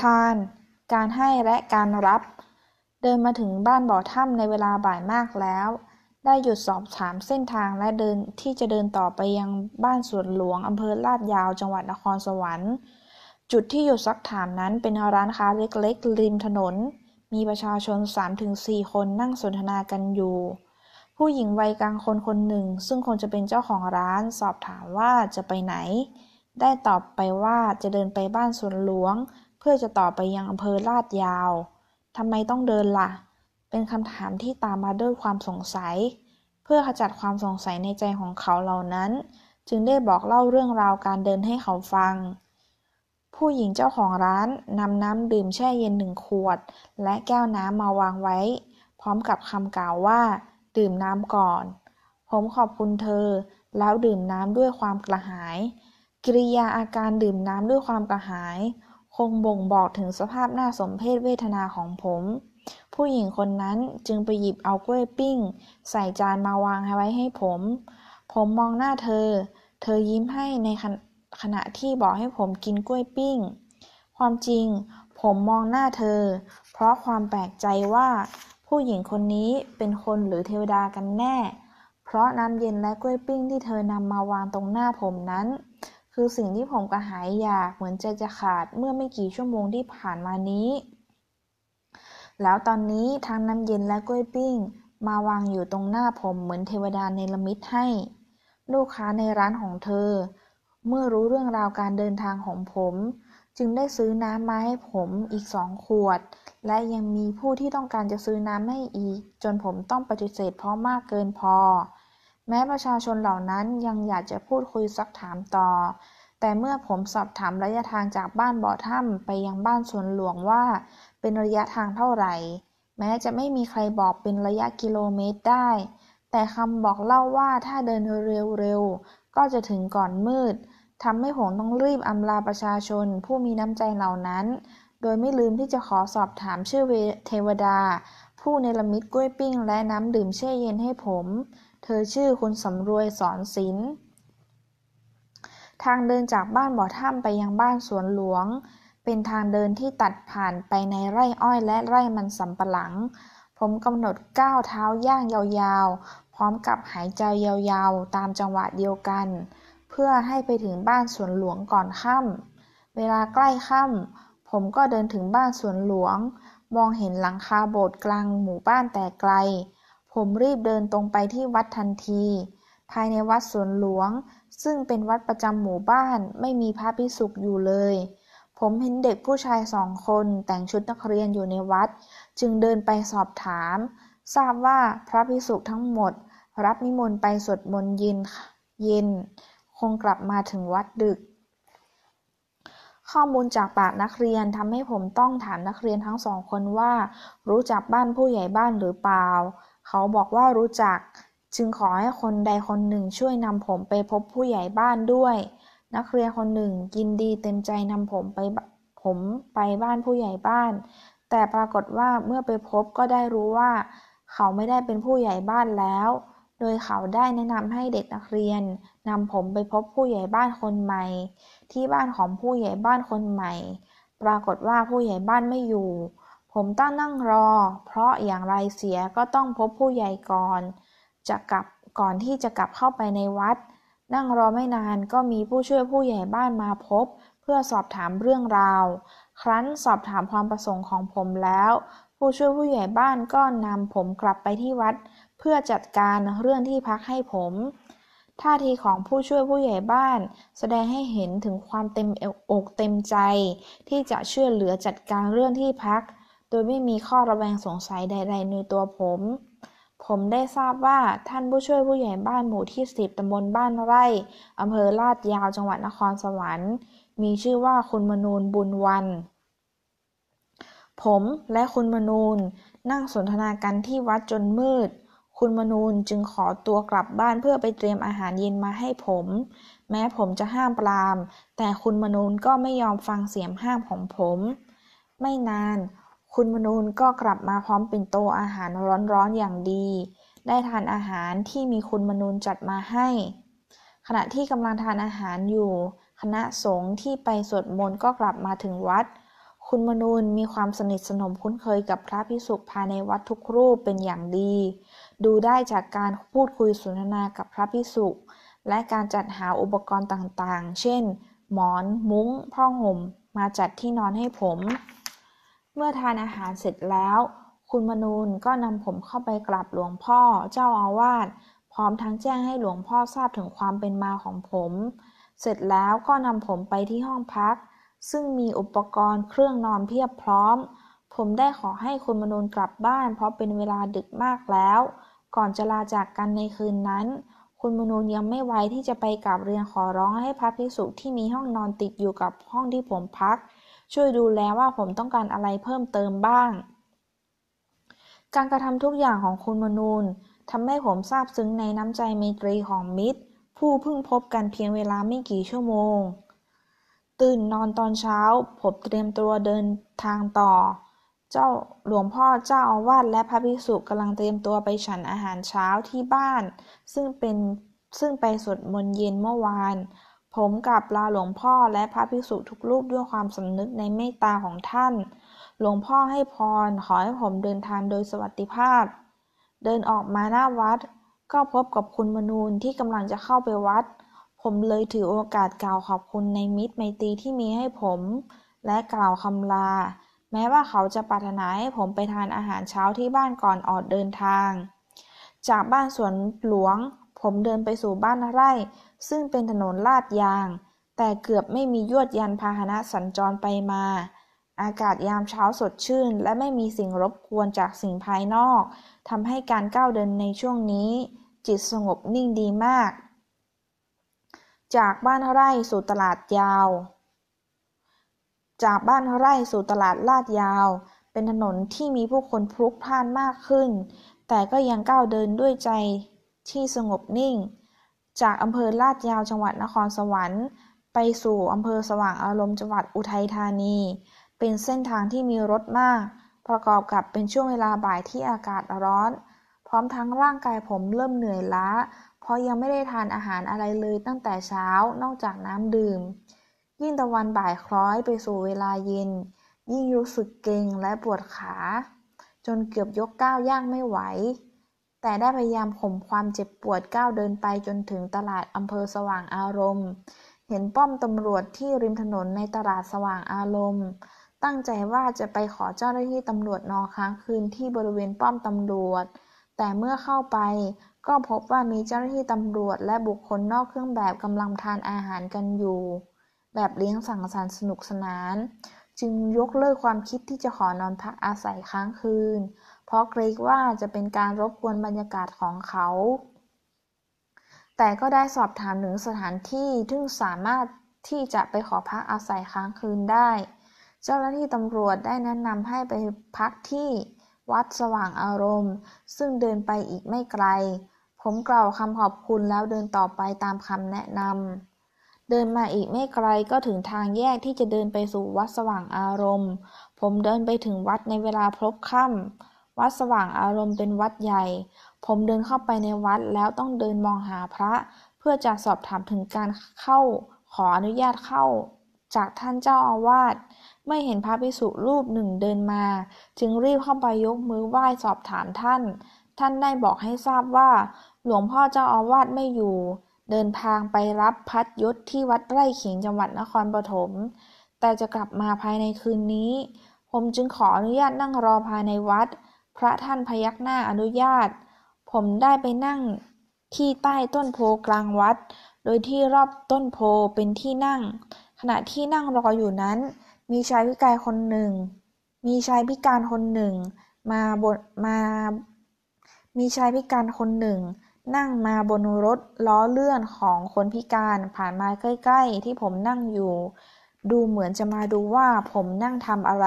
ทาน การให้และการรับ เดินมาถึงบ้านบ่อถ้ำในเวลาบ่ายมากแล้ว ได้หยุดสอบถามเส้นทางและเดินที่จะเดินต่อไปยังบ้านสวนหลวงอำเภอลาดยาวจังหวัดนครสวรรค์ จุดที่หยุดซักถามนั้นเป็นร้านค้าเล็กๆ ริมถนน มีประชาชน 3-4 คนนั่งสนทนากันอยู่ผู้หญิงวัยกลางคนคนหนึ่ง ซึ่งคงจะเป็นเจ้าของร้านสอบถามว่าจะไปไหน ได้ตอบไปว่าจะเดินไปบ้านสวนหลวง เพื่อจะต่อไปยังอำเภอลาดยาว ทำไมต้องเดินละ่ะ เป็นคำถามที่ตามมาด้วยความสงสัย เพื่อขจัดความสงสัยในใจของเขาเหล่านั้น จึงได้บอกเล่าเรื่องราวการเดินให้เขาฟัง ผู้หญิงเจ้าของร้านนำน้ำดื่มแช่เย็นหนึ่งขวด และแก้วน้ำมาวางไว้ พร้อมกับคำกล่าวว่า ดื่มน้ำก่อน ผมขอบคุณเธอ แล้วดื่มน้ำด้วยความกระหาย กิริยาอาการดื่มน้ำด้วยความกระหาย คงบ่งบอกถึงสภาพหน่าสมเพชเวทนาของผม ผู้หญิงคนนั้นจึงไปหยิบเอากล้วยปิ้ง ใส่จานมาวางไว้ให้ผม ผมมองหน้าเธอ เธอยิ้มให้ในขณะขณะที่บอกให้ผมกินกล้วยปิ้ง ความจริง ผมมองหน้าเธอ เพราะความแปลกใจว่า ผู้หญิงคนนี้เป็นคนหรือเทวดากันแน่ เพราะน้ำเย็นและกล้วยปิ้งที่เธอนำมาวางตรงหน้าผมนั้น คือสิ่งที่ผมกระหายอยากเหมือนใจจะขาดเมื่อไม่กี่ชั่วโมงที่ผ่านมานี้ แล้วตอนนี้ทั้งน้ำเย็นและกล้วยปิ้ง มาวางอยู่ตรงหน้าผมเหมือนเทวดาในละมิตให้ ลูกค้าในร้านของเธอ เมื่อรู้เรื่องราวการเดินทางของผม จึงได้ซื้อน้ำมาให้ผมอีกสองขวด และยังมีผู้ที่ต้องการจะซื้อน้ำให้อีก จนผมต้องปฏิเสธเพราะมากเกินพอ แม้ประชาชนเหล่านั้นยังอยากจะพูดคุยซักถามต่อ แต่เมื่อผมสอบถามระยะทางจากบ้านบ่อถ้ำไปยังบ้านสวนหลวงว่า เป็นระยะทางเท่าไหร่ แม้จะไม่มีใครบอกเป็นระยะกิโลเมตรได้ แต่คำบอกเล่าว่าถ้าเดินเร็วๆ ก็จะถึงก่อนมืดทำให้ผมต้องรีบอำลาประชาชนผู้มีน้ำใจเหล่านั้น โดยไม่ลืมที่จะขอสอบถามชื่อเทวดา ผู้เนรมิตกล้วยปิ้งและน้ำดื่มแช่เย็นให้ผม เธอชื่อคุณสำรวยสอนศิลป์ทางเดินจากบ้านบ่อถ้ำไปยังบ้านสวนหลวง เป็นทางเดินที่ตัดผ่านไปในไร่อ้อยและไร่มันสำปะหลัง ผมกำหนดก้าวเท้าย่างยาวๆ พร้อมกับหายใจยาวๆ ตามจังหวะเดียวกัน เพื่อให้ไปถึงบ้านสวนหลวงก่อนค่ำเวลาใกล้ค่ำผมก็เดินถึงบ้านสวนหลวง มองเห็นหลังคาโบสถ์กลางหมู่บ้านแต่ไกล ผมรีบเดินตรงไปที่วัดทันที ภายในวัดสวนหลวง ซึ่งเป็นวัดประจำหมู่บ้านไม่มีพระภิกษุอยู่เลย ผมเห็นเด็กผู้ชายสองคนแต่งชุดนักเรียนอยู่ในวัด จึงเดินไปสอบถาม ทราบว่าพระภิกษุทั้งหมด รับนิมนต์ไปสวดมนต์เย็นเย็น คงกลับมาถึงวัดดึก ข้อมูลจากปากนักเรียนทำให้ผมต้องถามนักเรียนทั้งสองคนว่า รู้จักบ้านผู้ใหญ่บ้านหรือเปล่า เขาบอกว่ารู้จัก จึงขอให้คนใดคนหนึ่งช่วยนำผมไปพบผู้ใหญ่บ้านด้วย นักเรียนคนหนึ่งยินดีเต็มใจนำผมไปผมไปบ้านผู้ใหญ่บ้าน แต่ปรากฏว่าเมื่อไปพบก็ได้รู้ว่า เขาไม่ได้เป็นผู้ใหญ่บ้านแล้ว โดยเขาได้แนะนำให้เด็กนักเรียนนำผมไปพบผู้ใหญ่บ้านคนใหม่ ที่บ้านของผู้ใหญ่บ้านคนใหม่ ปรากฏว่าผู้ใหญ่บ้านไม่อยู่ ผมต้องนั่งรอ เพราะอย่างไรเสียก็ต้องพบผู้ใหญ่ก่อน จะกลับก่อนที่จะกลับเข้าไปในวัด นั่งรอไม่นานก็มีผู้ช่วยผู้ใหญ่บ้านมาพบ เพื่อสอบถามเรื่องราว ครั้นสอบถามความประสงค์ของผมแล้ว ผู้ช่วยผู้ใหญ่บ้านก็นำผมกลับไปที่วัด เพื่อจัดการเรื่องที่พักให้ผม ท่าทีของผู้ช่วยผู้ใหญ่บ้าน แสดงให้เห็นถึงความเต็มอกเต็มใจ ที่จะช่วยเหลือจัดการเรื่องที่พัก โดยไม่มีข้อระแวงสงสัยใด ๆ ในตัวผม ผมได้ทราบว่าท่านผู้ช่วยผู้ใหญ่บ้านหมู่ที่สิบตำบลบ้านไร่อำเภอลาดยาวจังหวัดนครสวรรค์ มีชื่อว่าคุณมนูนบุญวัน ผมและคุณมนูนนั่งสนทนากันที่วัดจนมืด คุณมนูนจึงขอตัวกลับบ้านเพื่อไปเตรียมอาหารเย็นมาให้ผม แม้ผมจะห้ามปราม แต่คุณมนูนก็ไม่ยอมฟังเสียงห้ามของผม ไม่นาน คุณมนูนก็กลับมาพร้อมเป็นโตอาหารร้อนๆอย่างดี ได้ทานอาหารที่มีคุณมนูนจัดมาให้ ขณะที่กำลังทานอาหารอยู่ คณะสงฆ์ที่ไปสวดมนต์ก็กลับมาถึงวัด คุณมนูนมีความสนิทสนมคุ้นเคยกับพระพิสุภายในวัดทุกรูปเป็นอย่างดี ดูได้จากการพูดคุยสนทนากับพระพิสุและการจัดหาอุปกรณ์ต่างๆ เช่น หมอน มุ้ง ผ้าห่ม มาจัดที่นอนให้ผม เมื่อทานอาหารเสร็จแล้ว คุณมนูนก็นำผมเข้าไปกราบหลวงพ่อเจ้าอาวาส พร้อมทั้งแจ้งให้หลวงพ่อทราบถึงความเป็นมาของผม เสร็จแล้วก็นำผมไปที่ห้องพัก ซึ่งมีอุปกรณ์เครื่องนอนเพียบพร้อม ผมได้ขอให้คุณมนูนกลับบ้าน เพราะเป็นเวลาดึกมากแล้ว ก่อนจะลาจากกันในคืนนั้น คุณมนูนยังไม่ไวที่จะไปกราบเรียนขอร้องให้พระภิกษุที่มีห้องนอนติดอยู่กับห้องที่ผมพัก ช่วยดูแลว่าผมต้องการอะไรเพิ่มเติมบ้าง การกระทำทุกอย่างของคุณมนูนทำให้ผมซาบซึ้งในน้ำใจเมตรีของมิตร ผู้เพิ่งพบกันเพียงเวลาไม่กี่ชั่วโมง ตื่นนอนตอนเช้า ผมเตรียมตัวเดินทางต่อ เจ้าหลวงพ่อเจ้าอาวาสและพระภิกษุกำลังเตรียมตัวไปฉันอาหารเช้าที่บ้าน ซึ่งเป็นซึ่งไปสวดมนต์เย็นเมื่อวาน ผมกับลาหลวงพ่อและพระภิกษุทุกรูปด้วยความสำนึกในเมตตาของท่าน หลวงพ่อให้พรขอให้ผมเดินทางโดยสวัสดิภาพ เดินออกมาหน้าวัด ก็พบกับคุณมนูนที่กำลังจะเข้าไปวัด ผมเลยถือโอกาสกล่าวขอบคุณในมิตรไมตรีที่มีให้ผม และกล่าวคำลา แม้ว่าเขาจะปรารถนาให้ผมไปทานอาหารเช้าที่บ้านก่อนออกเดินทาง จากบ้านสวนหลวง ผมเดินไปสู่บ้านไร่ ซึ่งเป็นถนนลาดยาง แต่เกือบไม่มียวดยันพาหนะสัญจรไปมา อากาศยามเช้าสดชื่น และไม่มีสิ่งรบกวนจากสิ่งภายนอกทำให้การก้าวเดินในช่วงนี้ จิตสงบนิ่งดีมาก จากบ้านไร่สู่ตลาดยาว จากบ้านไร่สู่ตลาดลาดยาว เป็นถนนที่มีผู้คนพลุกพล่านมากขึ้น แต่ก็ยังก้าวเดินด้วยใจที่สงบนิ่ง จากอำเภอลาดยาวจังหวัดนครสวรรค์ ไปสู่อำเภอสว่างอารมณ์จังหวัดอุทัยธานี เป็นเส้นทางที่มีรถมาก ประกอบกับเป็นช่วงเวลาบ่ายที่อากาศร้อน พร้อมทั้งร่างกายผมเริ่มเหนื่อยล้า เพราะยังไม่ได้ทานอาหารอะไรเลยตั้งแต่เช้านอกจากน้ำดื่ม ยิ่งตะวันบ่ายคล้อยไปสู่เวลาเย็น ยิ่งรู้สึกเกร็งและปวดขา จนเกือบยกก้าวย่างไม่ไหว แต่ได้พยายามข่มความเจ็บปวดก้าวเดินไปจนถึงตลาดอำเภอสว่างอารมณ์ เห็นป้อมตำรวจที่ริมถนนในตลาดสว่างอารมณ์ ตั้งใจว่าจะไปขอเจ้าหน้าที่ตำรวจนอนค้างคืนที่บริเวณป้อมตำรวจ แต่เมื่อเข้าไป ก็พบว่ามีเจ้าหน้าที่ตำรวจและบุคคลนอกเครื่องแบบกำลังทานอาหารกันอยู่ แบบเลี้ยงสังสรรค์สนุกสนาน จึงยกเลิกความคิดที่จะขอนอนพักอาศัยค้างคืน เพราะเกรงว่าจะเป็นการรบกวนบรรยากาศของเขา แต่ก็ได้สอบถามถึงสถานที่ที่สามารถที่จะไปขอพักอาศัยค้างคืนได้ เจ้าหน้าที่ตำรวจได้แนะนำให้ไปพักที่วัดสว่างอารมณ์ ซึ่งเดินไปอีกไม่ไกล ผมกล่าวคำขอบคุณแล้วเดินต่อไปตามคำแนะนำ เดินมาอีกไม่ไกลก็ถึงทางแยกที่จะเดินไปสู่วัดสว่างอารมณ์ ผมเดินไปถึงวัดในเวลาพลบค่ำวัดสว่างอารมณ์เป็นวัดใหญ่ ผมเดินเข้าไปในวัดแล้วต้องเดินมองหาพระ เพื่อจะสอบถามถึงการเข้าขออนุญาตเข้า จากท่านเจ้าอาวาสไม่เห็นพระภิกษุรูปหนึ่งเดินมา จึงรีบเข้าไปยกมือไหว้สอบถามท่าน ท่านได้บอกให้ทราบว่า หลวงพ่อเจ้าอาวาสไม่อยู่ เดินทางไปรับพัดยศที่วัดไร่ขิงจังหวัดนครปฐม แต่จะกลับมาภายในคืนนี้ ผมจึงขออนุญาตนั่งรอภายในวัด พระท่านพยักหน้าอนุญาต ผมได้ไปนั่งที่ใต้ต้นโพกลางวัด โดยที่รอบต้นโพเป็นที่นั่ง ขณะที่นั่งรออยู่นั้น มีชายพิการคนหนึ่ง มีชายพิการคนหนึ่ง มาบนมา มีชายพิการคนหนึ่ง นั่งมาบนรถล้อเลื่อนของคนพิการผ่านมาใกล้ ๆ ที่ผมนั่งอยู่ ดูเหมือนจะมาดูว่าผมนั่งทำอะไร